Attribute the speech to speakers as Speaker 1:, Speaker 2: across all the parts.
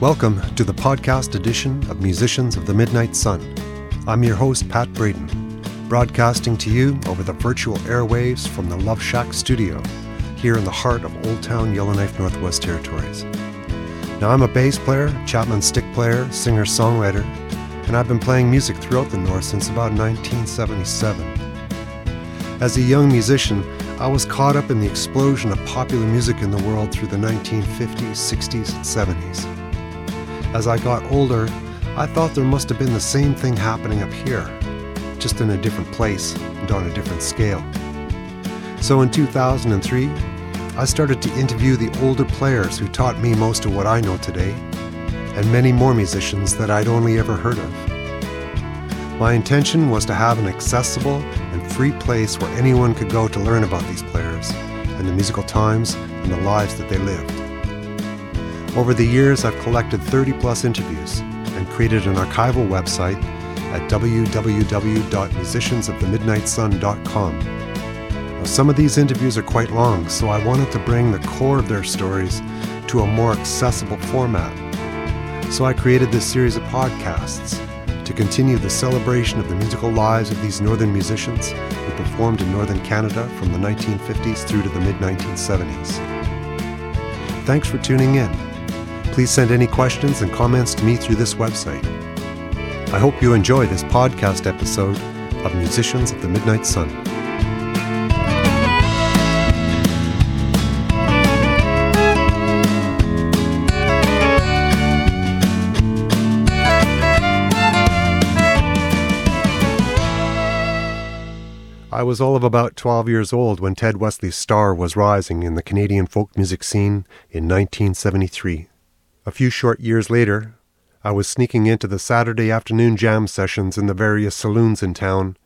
Speaker 1: Welcome to the podcast edition of Musicians of the Midnight Sun. I'm your host, Pat Braden, broadcasting to you over the virtual airwaves from the Love Shack studio here in the heart of Old Town Yellowknife, Northwest Territories. Now, I'm a bass player, Chapman stick player, singer songwriter, and I've been playing music throughout the North since about 1977. As a young musician, I was caught up in the explosion of popular music in the world through the 1950s, 60s, and 70s. As I got older, I thought there must have been the same thing happening up here, just in a different place and on a different scale. So in 2003, I started to interview the older players who taught me most of what I know today, and many more musicians that I'd only ever heard of. My intention was to have an accessible and free place where anyone could go to learn about these players and the musical times and the lives that they lived. Over the years, I've collected 30 plus interviews and created an archival website at www.musiciansofthemidnightsun.com. Now, some of these interviews are quite long, so I wanted to bring the core of their stories to a more accessible format. So I created this series of podcasts to continue the celebration of the musical lives of these northern musicians who performed in northern Canada from the 1950s through to the mid 1970s. Thanks for tuning in. Please send any questions and comments to me through this website. I hope you enjoy this podcast episode of Musicians of the Midnight Sun. I was all of about 12 years old when Ted Wesley's star was rising in the Canadian folk music scene in 1973. A few short years later, I was sneaking into the Saturday afternoon jam sessions in the various saloons in town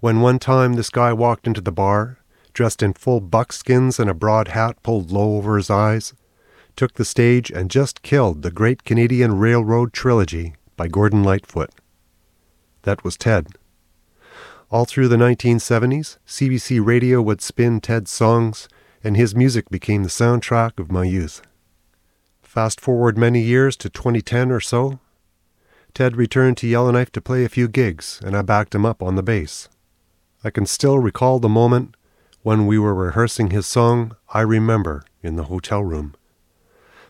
Speaker 1: when one time this guy walked into the bar, dressed in full buckskins and a broad hat pulled low over his eyes, took the stage and just killed the Great Canadian Railroad Trilogy by Gordon Lightfoot. That was Ted. All through the 1970s, CBC Radio would spin Ted's songs, and his music became the soundtrack of my youth. Fast forward many years to 2010 or so. Ted returned to Yellowknife to play a few gigs, and I backed him up on the bass. I can still recall the moment when we were rehearsing his song, I Remember, in the hotel room.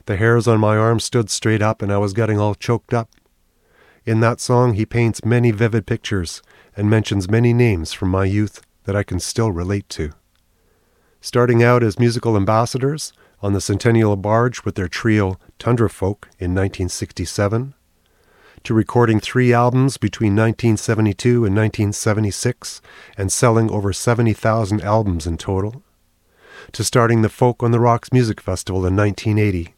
Speaker 1: The hairs on my arm stood straight up, and I was getting all choked up. In that song, he paints many vivid pictures and mentions many names from my youth that I can still relate to. Starting out as musical ambassadors, on the Centennial Barge with their trio Tundra Folk in 1967, to recording three albums between 1972 and 1976 and selling over 70,000 albums in total, to starting the Folk on the Rocks Music Festival in 1980.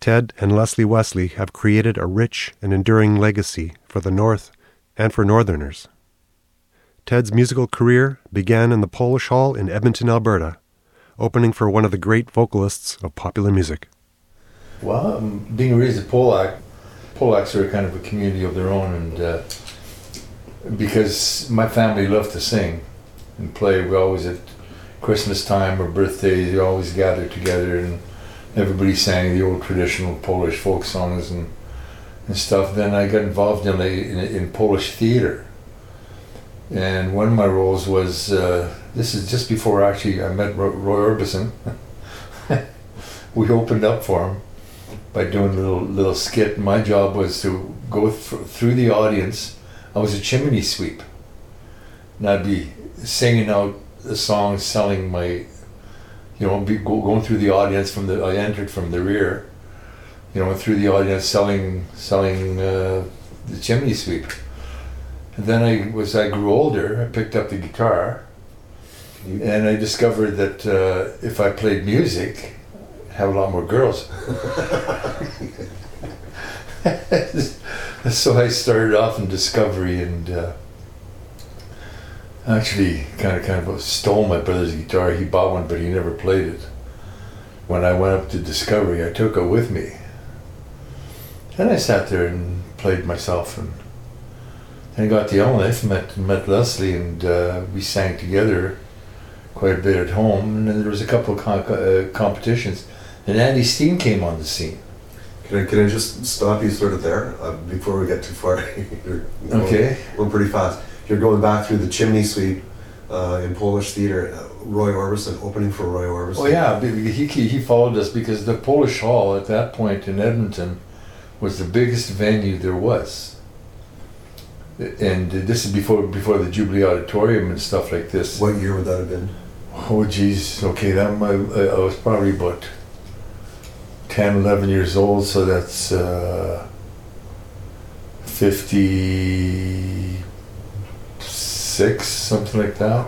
Speaker 1: Ted and Leslie Wesley have created a rich and enduring legacy for the North and for Northerners. Ted's musical career began in the Polish Hall in Edmonton, Alberta, opening for one of the great vocalists of popular music.
Speaker 2: Well, um, being raised a Polack, Polacks are kind of a community of their own, and uh, because my family loved to sing and play, we always at Christmas time or birthdays, we always gathered together and everybody sang the old traditional Polish folk songs and and stuff. Then I got involved in, in, in Polish theater, and one of my roles was uh, this is just before actually I met Roy Orbison. we opened up for him by doing a little little skit. My job was to go th- through the audience. I was a chimney sweep, and I'd be singing out the songs, selling my, you know, be go, going through the audience from the. I entered from the rear, you know, through the audience, selling selling uh, the chimney sweep. And then I, was I grew older, I picked up the guitar, and I discovered that uh, if I played music, I'd have a lot more girls. so I started off in Discovery and uh, actually kind of kind of stole my brother's guitar. He bought one, but he never played it. When I went up to Discovery, I took it with me, and I sat there and played myself and and I got to Yellowknife, met met Leslie, and uh, we sang together quite a bit at home. And then there was a couple of con- uh, competitions, and Andy Steen came on the scene.
Speaker 1: Can I, can I just stop you sort of there uh, before we get too far? You're going-
Speaker 2: Okay.
Speaker 1: Going pretty fast. You're going back through the chimney sweep uh, in Polish theater. Uh, Roy Orbison, opening for Roy Orbison.
Speaker 2: Oh yeah, he he he followed us because the Polish Hall at that point in Edmonton was the biggest venue there was. And this is before before the Jubilee Auditorium and stuff like this.
Speaker 1: What year would that have been?
Speaker 2: Oh geez, okay, that I, I was probably about 10, 11 years old, so that's uh, 56, something like that.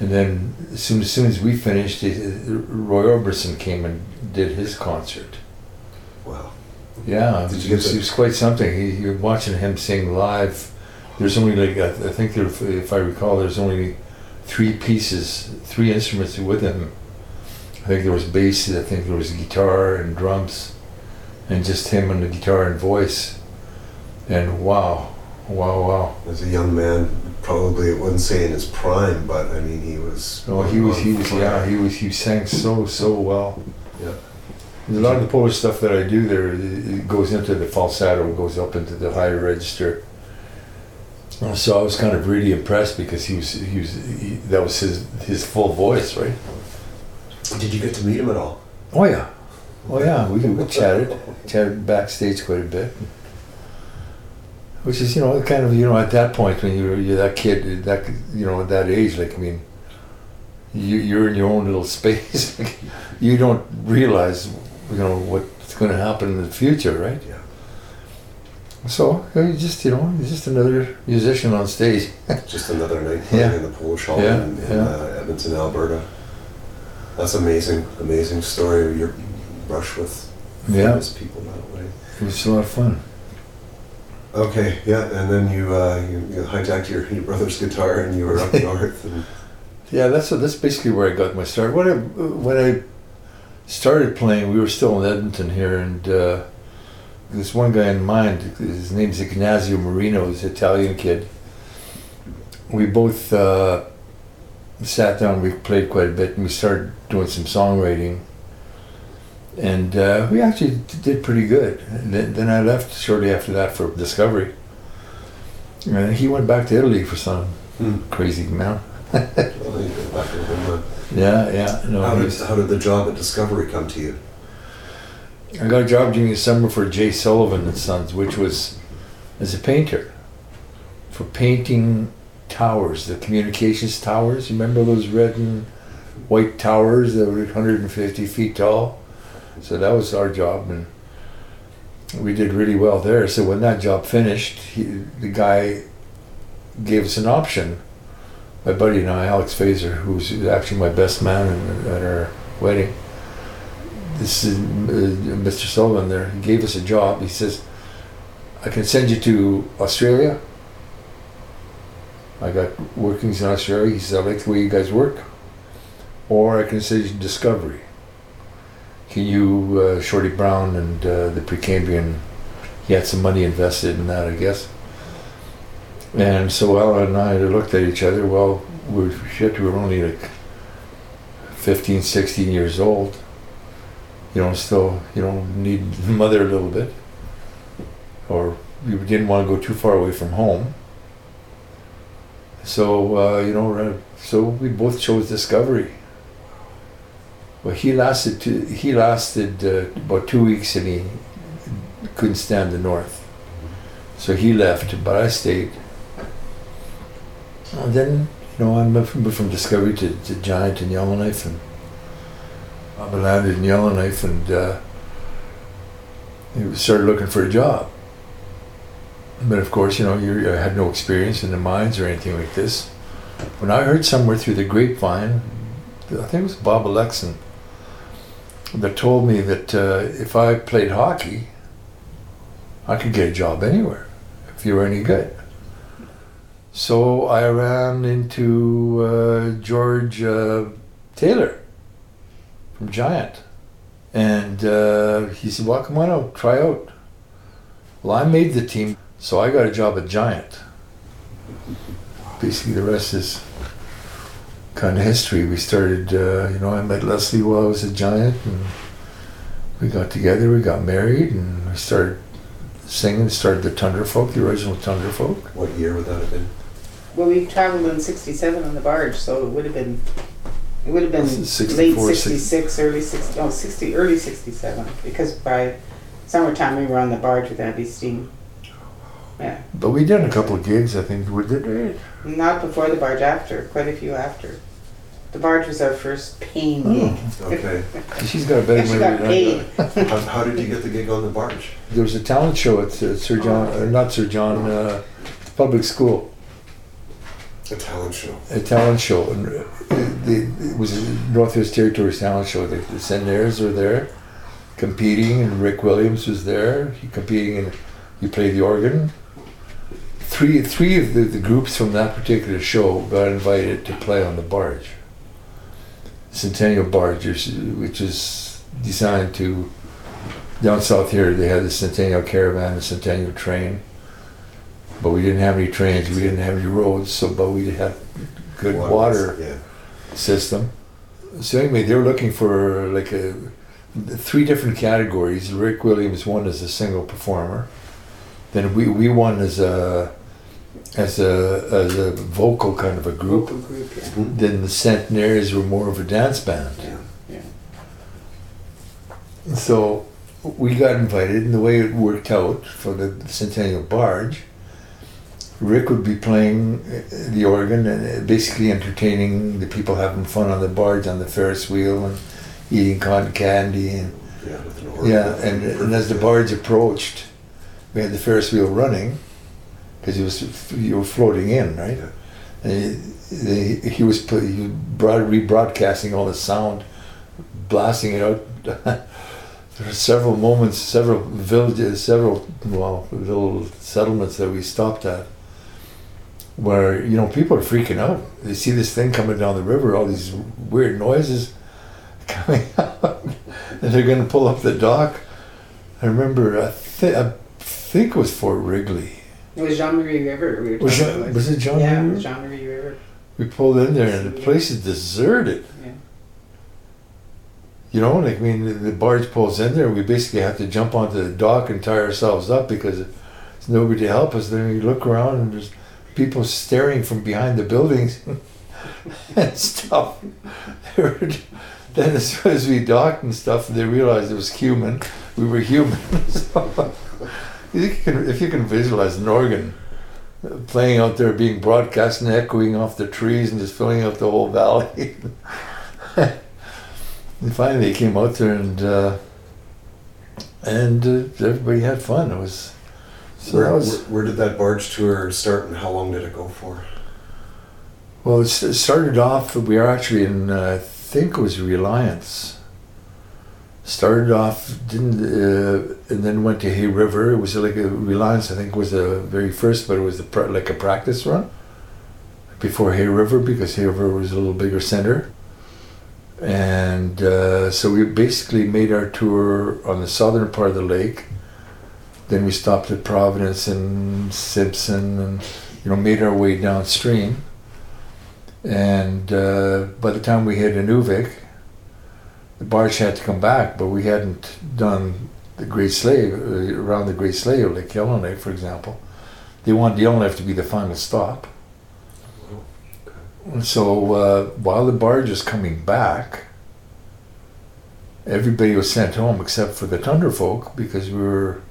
Speaker 2: And then as soon as, soon as we finished, Roy Orbison came and did his concert.
Speaker 1: Wow.
Speaker 2: Yeah, it
Speaker 1: Did
Speaker 2: was, it was- it was quite something. He, you're watching him sing live. There's only like I I think there, if I recall, there's only three pieces, three instruments with him. I think there was bass. I think there was guitar and drums, and just him and the guitar and voice. And wow, wow, wow!
Speaker 1: As a young man, probably I wouldn't say in his prime, but I mean he was.
Speaker 2: Oh, he was, he was,
Speaker 1: fire.
Speaker 2: yeah, he was, he sang so, so well.
Speaker 1: Yeah.
Speaker 2: A lot of the Polish stuff that I do there, it it goes into the falsetto, goes up into the higher register. So I was kind of really impressed because he was, he was, he, that was his, his full voice, right?
Speaker 1: Did you get to meet him at all?
Speaker 2: Oh yeah, oh yeah, we, we chatted, chatted backstage quite a bit. Which is, you know, kind of, you know, at that point when you're, you're that kid, that, you know, at that age, like, I mean, you, you're in your own little space. you don't realize, you know, what's going to happen in the future, right?
Speaker 1: Yeah.
Speaker 2: So, you just, you know, you're just another musician on stage.
Speaker 1: Just another night playing
Speaker 2: Yeah.
Speaker 1: in the Polish Hall
Speaker 2: Yeah,
Speaker 1: in, in
Speaker 2: yeah.
Speaker 1: uh, Edmonton, Alberta. That's amazing, amazing story. Your brush with
Speaker 2: Yeah,
Speaker 1: famous people that way.
Speaker 2: it was a lot of fun.
Speaker 1: Okay, yeah, and then you uh, you, you hijacked your, your brother's guitar and you were up north. And,
Speaker 2: Yeah, that's that's basically where I got my start. When I when I started playing, we were still in Edmonton here, and uh, this one guy in mind, his name's Ignazio Marino, he's an Italian kid. We both uh, sat down, we played quite a bit, and we started doing some songwriting. And uh, we actually did pretty good. And then, then I left shortly after that for Discovery. And he went back to Italy for some
Speaker 1: Hmm.
Speaker 2: crazy amount.
Speaker 1: well, you got back to home,
Speaker 2: Yeah, yeah. No,
Speaker 1: how, did, how did the job at Discovery come to you?
Speaker 2: I got a job during the summer for Jay Sullivan and Sons, which was as a painter for painting towers, the communications towers. You remember those red and white towers that were 150 feet tall? So that was our job, and we did really well there. So when that job finished, he, the guy gave us an option. My buddy and I, Alex Fazer, who's actually my best man at our wedding this is uh, Mr. Sullivan there. He gave us a job. He says, I can send you to Australia. I got workings in Australia. He says, I like the way you guys work. Or I can send you to Discovery. Can you, uh, Shorty Brown and uh, the Precambrian, he had some money invested in that, I guess. And so Alan and I looked at each other. Well, we're, shit, we were only like 15, 16 years old you know, still, you know, need mother a little bit. Or you didn't want to go too far away from home. So, uh, you know, uh, so we both chose Discovery. Well, he lasted two, he lasted uh, about two weeks and he couldn't stand the north. So he left, but I stayed. And then, you know, I moved from, moved from Discovery to, to Giant and Yellowknife and I landed in Yellowknife and uh, he started looking for a job. But of course, you know, you had no experience in the mines or anything like this. When I heard somewhere through the grapevine, I think it was Bob Alexon, that told me that uh, if I played hockey, I could get a job anywhere if you were any good. So I ran into uh, George uh, Taylor from Giant. And uh, he said, Well, come on out, try out. Well, I made the team, so I got a job at Giant. Basically, the rest is kind of history. We started, uh, you know, I met Leslie while I was at Giant, and we got together, we got married, and we started singing. Started the Tundra Folk, the original Tundra Folk.
Speaker 1: What year would that have been?
Speaker 3: Well, we traveled in '67 on the barge, so it would have been. It would have been
Speaker 2: This is
Speaker 3: late
Speaker 2: 64,
Speaker 3: '66, early '60, oh, 60, early '67, because by summertime we were on the barge with Abby Steen. Yeah,
Speaker 2: But we did a couple of gigs, I think. We did
Speaker 3: not before the barge, after, quite a few after. The barge was our first paying gig.
Speaker 1: Okay.
Speaker 2: She's got a better
Speaker 3: Actually
Speaker 2: memory
Speaker 3: got
Speaker 2: than I
Speaker 3: paid.
Speaker 2: got.
Speaker 1: how, how did you get the gig on the barge?
Speaker 2: There was a talent show at uh, Sir John, uh, not Sir John, uh, public school.
Speaker 1: A talent show.
Speaker 2: a talent show, and uh, it was Northwest Territories talent show. The, the Centenaires were there, competing, and Rick Williams was there. He competing, and he played the organ. Three three of the, the groups from that particular show got invited to play on the barge, Centennial Barge, which is designed to down south here. They had the Centennial Caravan, the Centennial Train. But we didn't have any trains, we didn't have any roads, so but we had good water
Speaker 1: Yeah.
Speaker 2: system. So anyway, they were looking for like a three different categories. Rick Williams won as a single performer. Then we, we won as a as a as a vocal kind of a group.
Speaker 3: Vocal group, yeah. Mm-hmm.
Speaker 2: Then the Centenaires were more of a dance band.
Speaker 1: Yeah.
Speaker 2: So we got invited, and the way it worked out for the Centennial Barge, Rick would be playing uh, the organ and uh, basically entertaining the people having fun on the barge on the Ferris wheel and eating cotton candy and
Speaker 1: Yeah. with an organ.
Speaker 2: yeah. And, and as the barge approached, we had the Ferris wheel running because he was you were floating in, right?
Speaker 1: Yeah.
Speaker 2: And he, he was he broad, rebroadcasting all the sound, blasting it out. there were several moments, several villages, several well little settlements that we stopped at, where you know people are freaking out. They see this thing coming down the river, all these weird noises coming out, and they're going to pull up the dock. I remember, I, th- I think it was Fort Wrigley.
Speaker 3: It was Jean Marie River. We were
Speaker 2: Was,
Speaker 3: talking
Speaker 2: it,
Speaker 3: about.
Speaker 2: was it John?
Speaker 3: yeah, it
Speaker 2: Muir?
Speaker 3: Jean Marie River.
Speaker 2: We pulled in there and the place is deserted.
Speaker 3: Yeah.
Speaker 2: You know, like I mean, the, the barge pulls in there. We basically have to jump onto the dock and tie ourselves up because there's nobody to help us. Then we look around and there's people staring from behind the buildings and stuff. Then as soon as we docked and stuff, they realized it was human. We were human. so, if you can, if you can visualize an organ playing out there, being broadcast and echoing off the trees and just filling out the whole valley. and finally, they came out there and uh, and uh, everybody had fun. It was so
Speaker 1: where,
Speaker 2: that was
Speaker 1: where, where did that barge tour start and how long did it go for?
Speaker 2: well. It started off. We are actually in. Uh, I think it was Reliance. Started off, didn't, uh, and then went to Hay River. It was like a Reliance. I think was the very first, but it was the pr- like a practice run before Hay River because Hay River was a little bigger center. And uh, so we basically made our tour on the southern part of the lake. Then we stopped at Providence and Simpson, and you know made our way downstream. And uh, by the time we hit Inuvik, the barge had to come back, but we hadn't done the Great Slave uh, around the Great Slave, like Yellowknife, for example. They wanted Yellowknife to be the final stop. And so uh, while the barge is coming back, everybody was sent home except for the Tundra folk because we were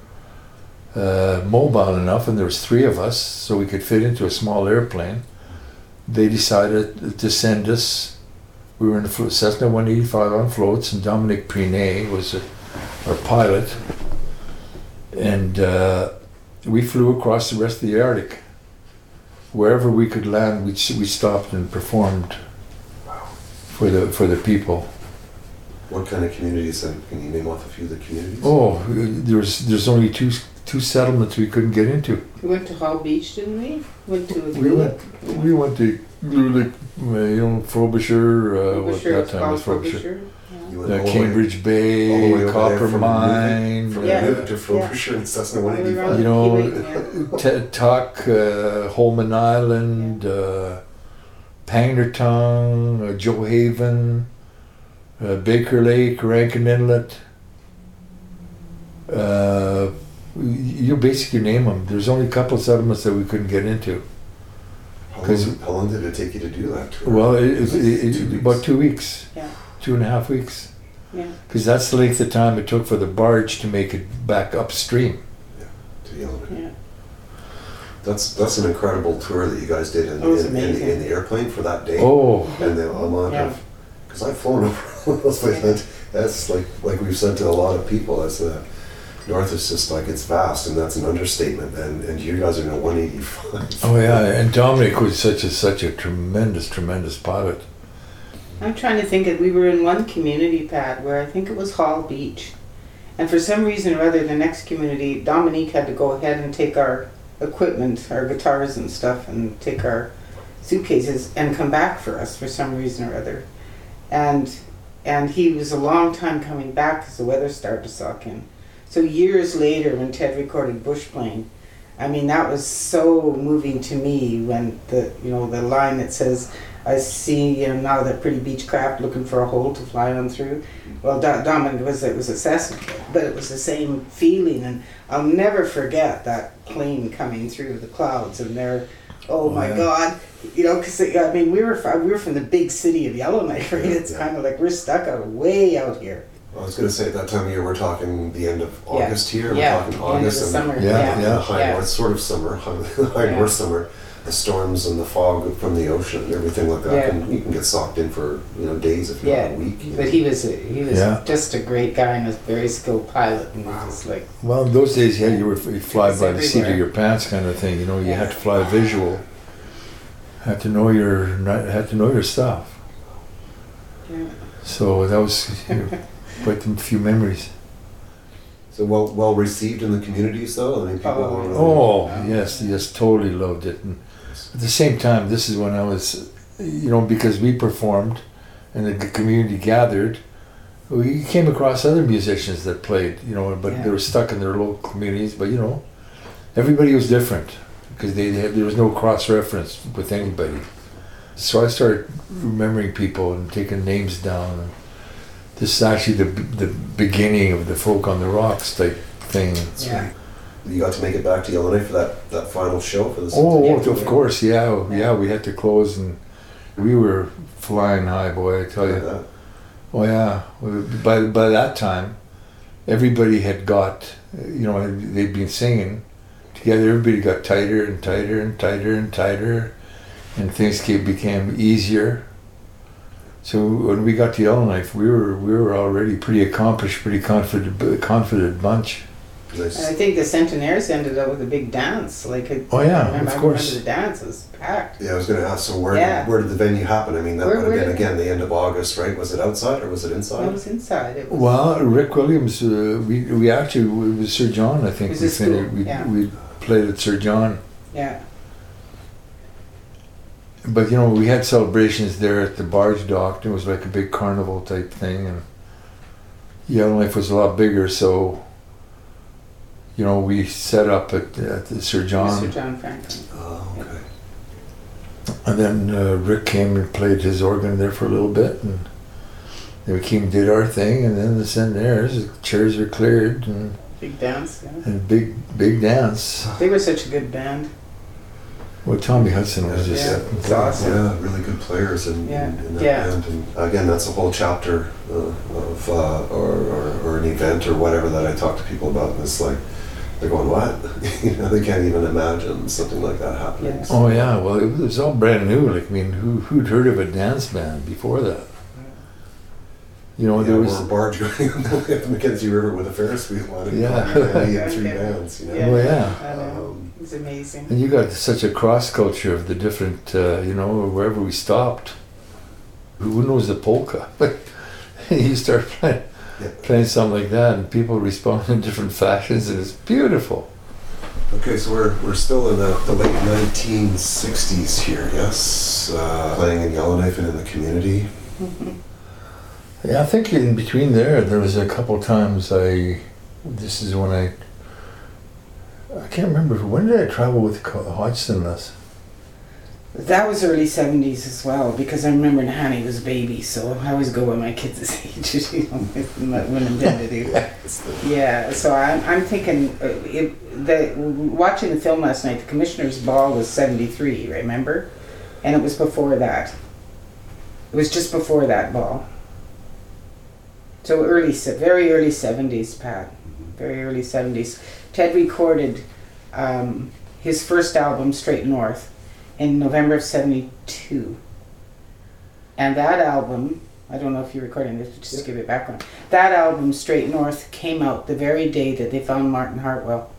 Speaker 2: uh, mobile enough, and there was three of us, so we could fit into a small airplane. They decided to send us. We were in a flo- Cessna 185 on floats, and Dominic Priné was a, our pilot, and uh, we flew across the rest of the Arctic wherever we could land, we we stopped and performed for the for the people.
Speaker 1: What kind of communities? uh, Can you name off a few of the communities?
Speaker 2: Oh, there's there's only two two settlements we couldn't get into.
Speaker 3: We went to Hall Beach, didn't we? Went to
Speaker 2: We went we went to Lulick, uh, you know, Frobisher, uh, what
Speaker 3: Frobisher,
Speaker 2: that
Speaker 3: it's
Speaker 2: time
Speaker 3: called
Speaker 2: was Frobisher.
Speaker 3: Frobisher.
Speaker 1: You
Speaker 2: Uh,
Speaker 1: went all the way-
Speaker 2: Cambridge
Speaker 1: all the way
Speaker 2: Bay,
Speaker 1: over
Speaker 2: Copper
Speaker 1: there from
Speaker 2: Mine,
Speaker 1: From
Speaker 3: Yeah.
Speaker 1: Newton to Frobisher and Cessna
Speaker 3: All the
Speaker 1: 185.
Speaker 3: around
Speaker 2: You know,
Speaker 3: the Keyway, yeah.
Speaker 2: T- Tuck, uh, Holman Island, uh, Pangnirtung, uh, Gjoa Haven, uh, Baker Lake, Rankin Inlet. Uh, you basically name them. There's only a couple of settlements that we couldn't get into.
Speaker 1: How
Speaker 2: 'Cause-
Speaker 1: long, how long did it take you to do that tour?
Speaker 2: Well, it, it, it,
Speaker 1: Two
Speaker 2: it, about two weeks.
Speaker 3: Yeah.
Speaker 2: Two and a half weeks.
Speaker 3: Yeah.
Speaker 2: Because that's the length of time it took for the barge to make it back upstream.
Speaker 1: Yeah, to Yellowknife.
Speaker 3: Yeah.
Speaker 1: That's that's an incredible tour that you guys did in,
Speaker 3: It
Speaker 1: in, in,
Speaker 3: amazing.
Speaker 1: in the airplane for that day.
Speaker 2: Oh,
Speaker 1: And the amount
Speaker 3: Yeah.
Speaker 1: of because I've flown over those places. That's like like we've said to a lot of people. That's the north is just like it's vast, and that's an understatement. And and you guys are in a 185.
Speaker 2: oh yeah. And Dominic was such a such a tremendous, tremendous pilot.
Speaker 3: I'm trying to think that we were in one community pad where I think it was Hall Beach. And for some reason or other, the next community, Dominique had to go ahead and take our equipment, our guitars and stuff, and take our suitcases and come back for us for some reason or other. And and he was a long time coming back because the weather started to suck in. So years later, when Ted recorded Bush Plane, I mean that was so moving to me when the you know the line that says I see you know now that pretty Beechcraft looking for a hole to fly on through. Well, Do- Dominic was it was a Cessna, but it was the same feeling, and I'll never forget that plane coming through the clouds, and there, oh,
Speaker 2: Oh,
Speaker 3: my
Speaker 2: yeah.
Speaker 3: God, you know, because I mean we were from, we were from the big city of Yellowknife, right? It's
Speaker 1: Yeah.
Speaker 3: kind of like we're stuck out way out here.
Speaker 1: I was going to say at that time of year we're talking the end of August here. We're talking
Speaker 3: the end of
Speaker 1: August and
Speaker 3: summer.
Speaker 2: Yeah,
Speaker 3: yeah,
Speaker 2: yeah.
Speaker 1: high
Speaker 3: yeah.
Speaker 1: north sort of summer, high
Speaker 3: Yeah.
Speaker 1: north summer. The storms and the fog from the ocean and everything like that.
Speaker 3: Yeah.
Speaker 1: Can, you can get socked in for you know days if not a week. you
Speaker 3: but
Speaker 1: know.
Speaker 3: he was a, he was
Speaker 2: Yeah.
Speaker 3: just a great guy and a very skilled pilot, and wow. just like
Speaker 2: Well, in those days, yeah, you were you fly
Speaker 3: It's
Speaker 2: by the seat of your pants kind of thing. You know, you
Speaker 3: Yeah.
Speaker 2: had to fly visual. Had to know your had to know your stuff.
Speaker 3: yeah.
Speaker 2: So that was you know, quite a few memories.
Speaker 1: So well well received in the communities though. I mean, people.
Speaker 3: Oh,
Speaker 1: wanna-
Speaker 2: Oh yes, yes, totally loved it. And at the same time, this is when I was, you know, because we performed, and the community gathered. We came across other musicians that played, you know, but they were stuck in their local communities. But you know, everybody was different because they, they had, there was no cross reference with anybody. So I started remembering people and taking names down. And this is actually the the beginning of the folk on the rocks type thing.
Speaker 3: Yeah.
Speaker 1: You got to make it back to Illinois for that, that final show for the.
Speaker 2: Oh,
Speaker 3: Yeah.
Speaker 2: of course, yeah, oh, yeah.
Speaker 3: Yeah.
Speaker 2: We had to close, and we were flying high, boy. I tell you.
Speaker 1: that.
Speaker 2: Oh yeah. By by that time, everybody had got, you know, they'd been singing together. Everybody got tighter and tighter and tighter and tighter, and things came, became easier. So when we got to Yellowknife, we were we were already pretty accomplished, pretty confident, confident bunch.
Speaker 3: And I think the Centenaires ended up with a big dance. Like, it,
Speaker 2: Oh, yeah,
Speaker 3: I remember,
Speaker 2: of
Speaker 3: I
Speaker 2: course.
Speaker 3: remember the dance was packed.
Speaker 1: Yeah, I was going to ask. So where
Speaker 3: Yeah.
Speaker 1: did, where did the venue happen? I mean, that
Speaker 3: Where-
Speaker 1: would have been again the end of August, right? Was it outside or was it inside?
Speaker 3: It was inside. It was,
Speaker 2: Well, Rick Williams, uh, we we actually it was Sir John. I think
Speaker 3: It was
Speaker 2: we
Speaker 3: a school,
Speaker 2: finished. We,
Speaker 3: yeah.
Speaker 2: we played at Sir John,
Speaker 3: yeah.
Speaker 2: But you know we had celebrations there at the barge dock. It was like a big carnival type thing, and Yellowknife was a lot bigger. So, you know, we set up at, at the Sir John,
Speaker 3: Mr. John Franklin.
Speaker 1: Oh, okay.
Speaker 2: and then uh, Rick came and played his organ there for a little bit, and then we came and did our thing, and then the Centenaires, the chairs are cleared, and,
Speaker 3: Big dance. Yeah.
Speaker 2: and big big dance.
Speaker 3: They were such a good band.
Speaker 2: Well, Tommy Hudson was just
Speaker 3: Yeah, it's awesome.
Speaker 1: Yeah, really good players in,
Speaker 3: Yeah.
Speaker 1: in, in that
Speaker 3: Yeah.
Speaker 1: band. And again, that's a whole chapter uh, of uh, or, or, or an event or whatever that I talk to people about. And it's like they're going, "What?" you know, they can't even imagine something like that happening.
Speaker 3: Yeah.
Speaker 2: Oh yeah, well it was all brand new. Like I mean, who who'd heard of a dance band before that? You know,
Speaker 1: yeah,
Speaker 2: there was
Speaker 1: a barge going up the Mackenzie River with a Ferris wheel on it.
Speaker 2: Yeah.
Speaker 1: and and three bands. You know.
Speaker 3: Yeah.
Speaker 2: oh yeah,
Speaker 1: Um,
Speaker 3: It was amazing.
Speaker 2: and you got such a cross culture of the different. Uh, you know, wherever we stopped, who knows the polka? But you start playing
Speaker 1: Yeah.
Speaker 2: playing something like that, and people respond in different fashions, and it's beautiful.
Speaker 1: Okay, so we're, we're still in the, the late 1960s here, yes? Uh, playing in Yellowknife and in the community.
Speaker 2: Yeah, I think in between there, there was a couple times I. This is when I. I can't remember when did I travel with Hodgson less.
Speaker 3: That was early 70s as well because I remember Hanny was a baby, so I always go with my kids' age, you know, when I'm to do. Yeah, so I'm, I'm thinking, uh, it, the, watching the film last night, the Commissioner's Ball was 73, remember? And it was before that. It was just before that ball. So early, very early 70s, Pat. Very early 70s. Ted recorded um, his first album, Straight North, in November of 72. And that album, I don't know if you're recording this, but just to give it background. That album, Straight North, came out the very day that they found Martin Hartwell.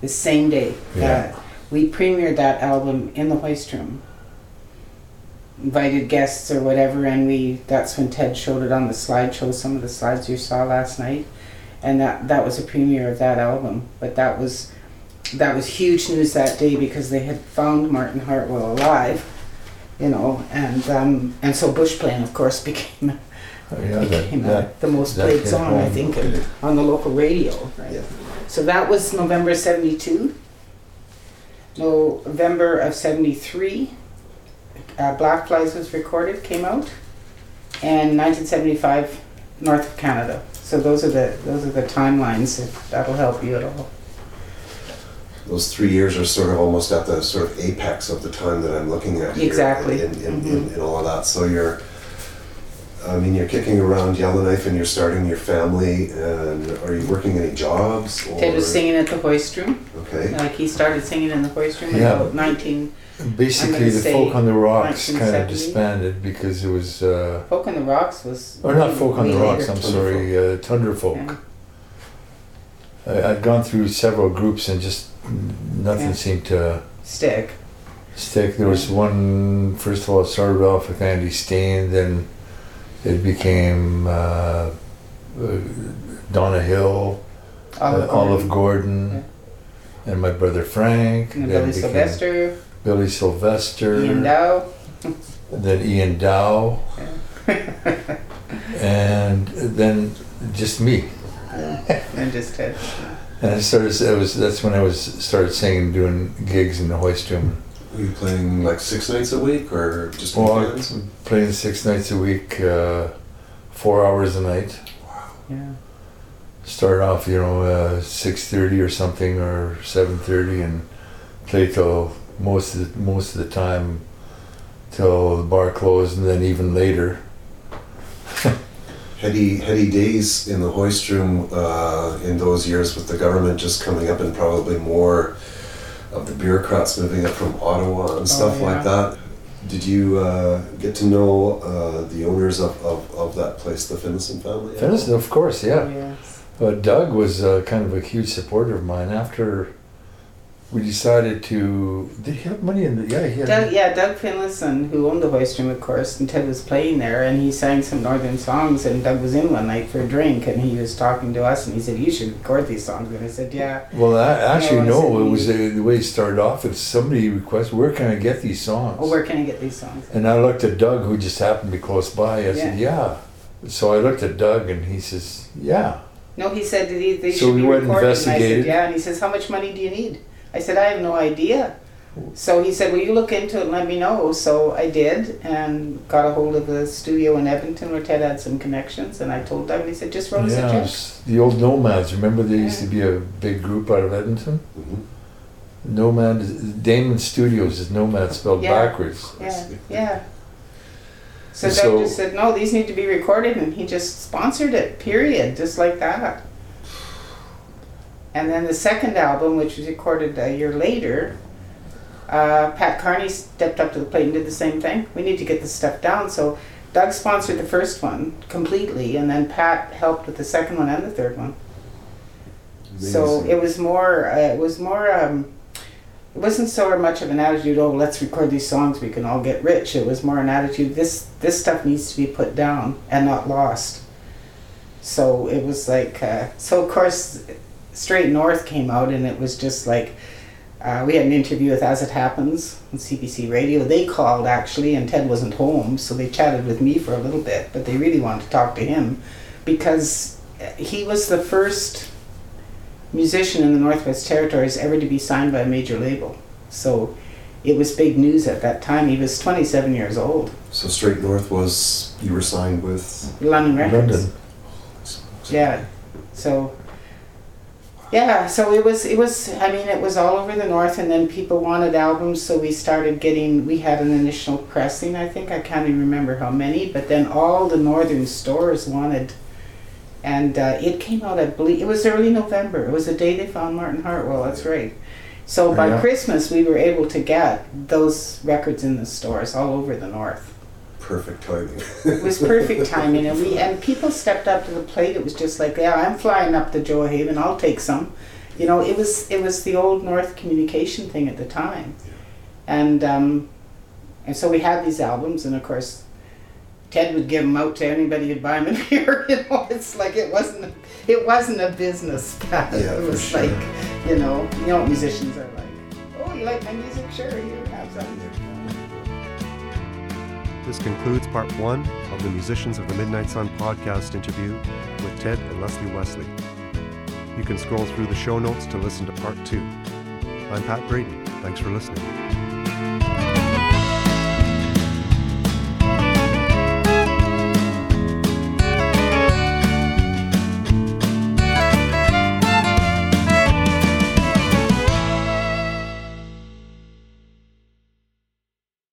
Speaker 3: The same day.
Speaker 2: Yeah.
Speaker 3: Uh, we premiered that album in the hoist room. Invited guests or whatever, and we that's when Ted showed it on the slideshow, some of the slides you saw last night. And that that was a premiere of that album. But that was that was huge news that day because they had found Martin Hartwell alive, you know, and um, and so Bush Plane, of course, became
Speaker 2: Oh, yeah,
Speaker 3: became
Speaker 2: that,
Speaker 3: uh,
Speaker 2: that,
Speaker 3: the most played song I think in- on the local radio. Right.
Speaker 4: Yeah.
Speaker 3: So that was November '72. November of '73, uh, Black Flies was recorded, came out, and 1975, North of Canada. So those are the those are the timelines. If that'll help you at all.
Speaker 4: Those three years are sort of almost at the sort of apex of the time that I'm looking at here.
Speaker 3: Exactly.
Speaker 4: In, in, in,
Speaker 3: Mhm.
Speaker 4: in, in all of that. So you're, I mean, you're kicking around Yellowknife and you're starting your family. And are you working any jobs? Or,
Speaker 3: Ted was singing at the hoist room.
Speaker 4: Okay.
Speaker 3: Like he started singing in the hoist room
Speaker 2: Yeah.
Speaker 3: at about 19.
Speaker 2: Basically, the Folk on the Rocks kind of disbanded because it was, uh,
Speaker 3: Folk on the Rocks was.
Speaker 2: or not Folk on the Rocks. I'm sorry, uh, Tundra Folk.
Speaker 3: Yeah.
Speaker 2: I, I'd gone through several groups and just nothing
Speaker 3: Yeah.
Speaker 2: seemed to
Speaker 3: Stick.
Speaker 2: stick. There was one, first of all, it started off with Andy Steen, then it became uh, uh, Donna Hill,
Speaker 3: Olive
Speaker 2: uh, Olive Gordon, and my brother Frank.
Speaker 3: And
Speaker 2: then
Speaker 3: Billy Sylvester,
Speaker 2: Billy Sylvester.
Speaker 3: Ian Dow.
Speaker 2: then Ian Dow, and then just me.
Speaker 3: and just Ted.
Speaker 2: And I started. It was that's when I was started singing, doing gigs in the hoist room.
Speaker 4: Were you playing like six nights a week or just
Speaker 2: Well, playing six nights a week, uh, four hours a night. Wow.
Speaker 3: Yeah.
Speaker 2: Start off, you know, uh, six thirty or something, or seven thirty, and play till most of the, most of the time till the bar closed, and then even later.
Speaker 4: heady heady days in the hoist room uh, in those years with the government just coming up and probably more of the bureaucrats moving up from Ottawa and stuff
Speaker 3: Oh, yeah.
Speaker 4: like that. Did you uh, get to know uh, the owners of, of, of that place, the Finnison family? at all?
Speaker 2: Finished, of course, yeah.
Speaker 3: Oh, yes.
Speaker 2: But Doug was uh, kind of a huge supporter of mine. After we decided to, did he have money in the? Yeah, he had.
Speaker 3: Doug, yeah, Doug Finlayson, who owned the room, of course, and Ted was playing there, and he sang some northern songs. And Doug was in one night for a drink, and he was talking to us, and he said, "You should record these songs." And I said, "Yeah."
Speaker 2: Well, I, actually,
Speaker 3: No, I said
Speaker 2: no. It was uh, the way it started off. With somebody requested, "Where can I get these songs?"
Speaker 3: Oh, where can I get these songs?
Speaker 2: and I looked at Doug, who just happened to be close by. I said, "Yeah." So I looked at Doug, and he says, "Yeah."
Speaker 3: No, he said that he, they
Speaker 2: So
Speaker 3: should
Speaker 2: we
Speaker 3: be
Speaker 2: went and
Speaker 3: recorded. And I
Speaker 2: investigated.
Speaker 3: said, "Yeah." And he says, "How much money do you need?" I said, "I have no idea." So he said, "Will you look into it and let me know?" So I did, and got a hold of the studio in Edmonton where Ted had some connections. And I told them, and he said, "Just wrote us
Speaker 2: Yeah,
Speaker 3: a
Speaker 2: it
Speaker 3: check."
Speaker 2: the old Nomads. Remember, there used to be a big group out of Edmonton.
Speaker 4: Mhm.
Speaker 2: Nomad, Damon Studios is Nomad spelled
Speaker 3: Yeah.
Speaker 2: backwards.
Speaker 3: Yeah, yeah. So
Speaker 2: So-
Speaker 3: Doug just said, no, these need to be recorded, and he just sponsored it, period, just like that. And then the second album, which was recorded a year later, uh, Pat Carney stepped up to the plate and did the same thing. We need to get this stuff down. So Doug sponsored the first one completely, and then Pat helped with the second one and the third one.
Speaker 4: Amazing.
Speaker 3: So it was more. Uh, it was more. Um, it wasn't so much of an attitude. Oh, let's record these songs. We can all get rich. It was more an attitude. This this stuff needs to be put down and not lost. So it was like. Uh, so of course, Straight North came out, and it was just like. Uh, we had an interview with As It Happens on CBC Radio. They called actually, and Ted wasn't home, so they chatted with me for a little bit. But they really wanted to talk to him because he was the first musician in the Northwest Territories ever to be signed by a major label. So it was big news at that time. He was 27 years old.
Speaker 4: So Straight North was you were signed with.
Speaker 3: London Records.
Speaker 2: London.
Speaker 3: Yeah. So yeah, so it was it was I mean it was all over the north and then people wanted albums so we started getting we had an initial pressing I think I can't even remember how many but then all the northern stores wanted and uh, it came out I believe it was early November it was the day they found Martin Hartwell that's right. So by
Speaker 2: Yeah.
Speaker 3: Christmas we were able to get those records in the stores all over the north
Speaker 4: Perfect timing.
Speaker 3: it was perfect timing, and we and people stepped up to the plate. It was just like, yeah, I'm flying up to Gjoa Haven. I'll take some. You know, it was it was the old North communication thing at the time, and um, and so we had these albums, and of course, Ted would give them out to anybody who'd buy them in here. You know, it's like it wasn't it wasn't a business. Pat.
Speaker 4: Yeah,
Speaker 3: it
Speaker 4: for
Speaker 3: was
Speaker 4: sure.
Speaker 3: like, you know, you know, what musicians are like. Oh, you like my music? Sure, here, have some.
Speaker 1: This concludes part one of the Musicians of the Midnight Sun podcast interview with Ted and Leslie Wesley. You can scroll through the show notes to listen to part two. I'm Pat Braden. Thanks for listening.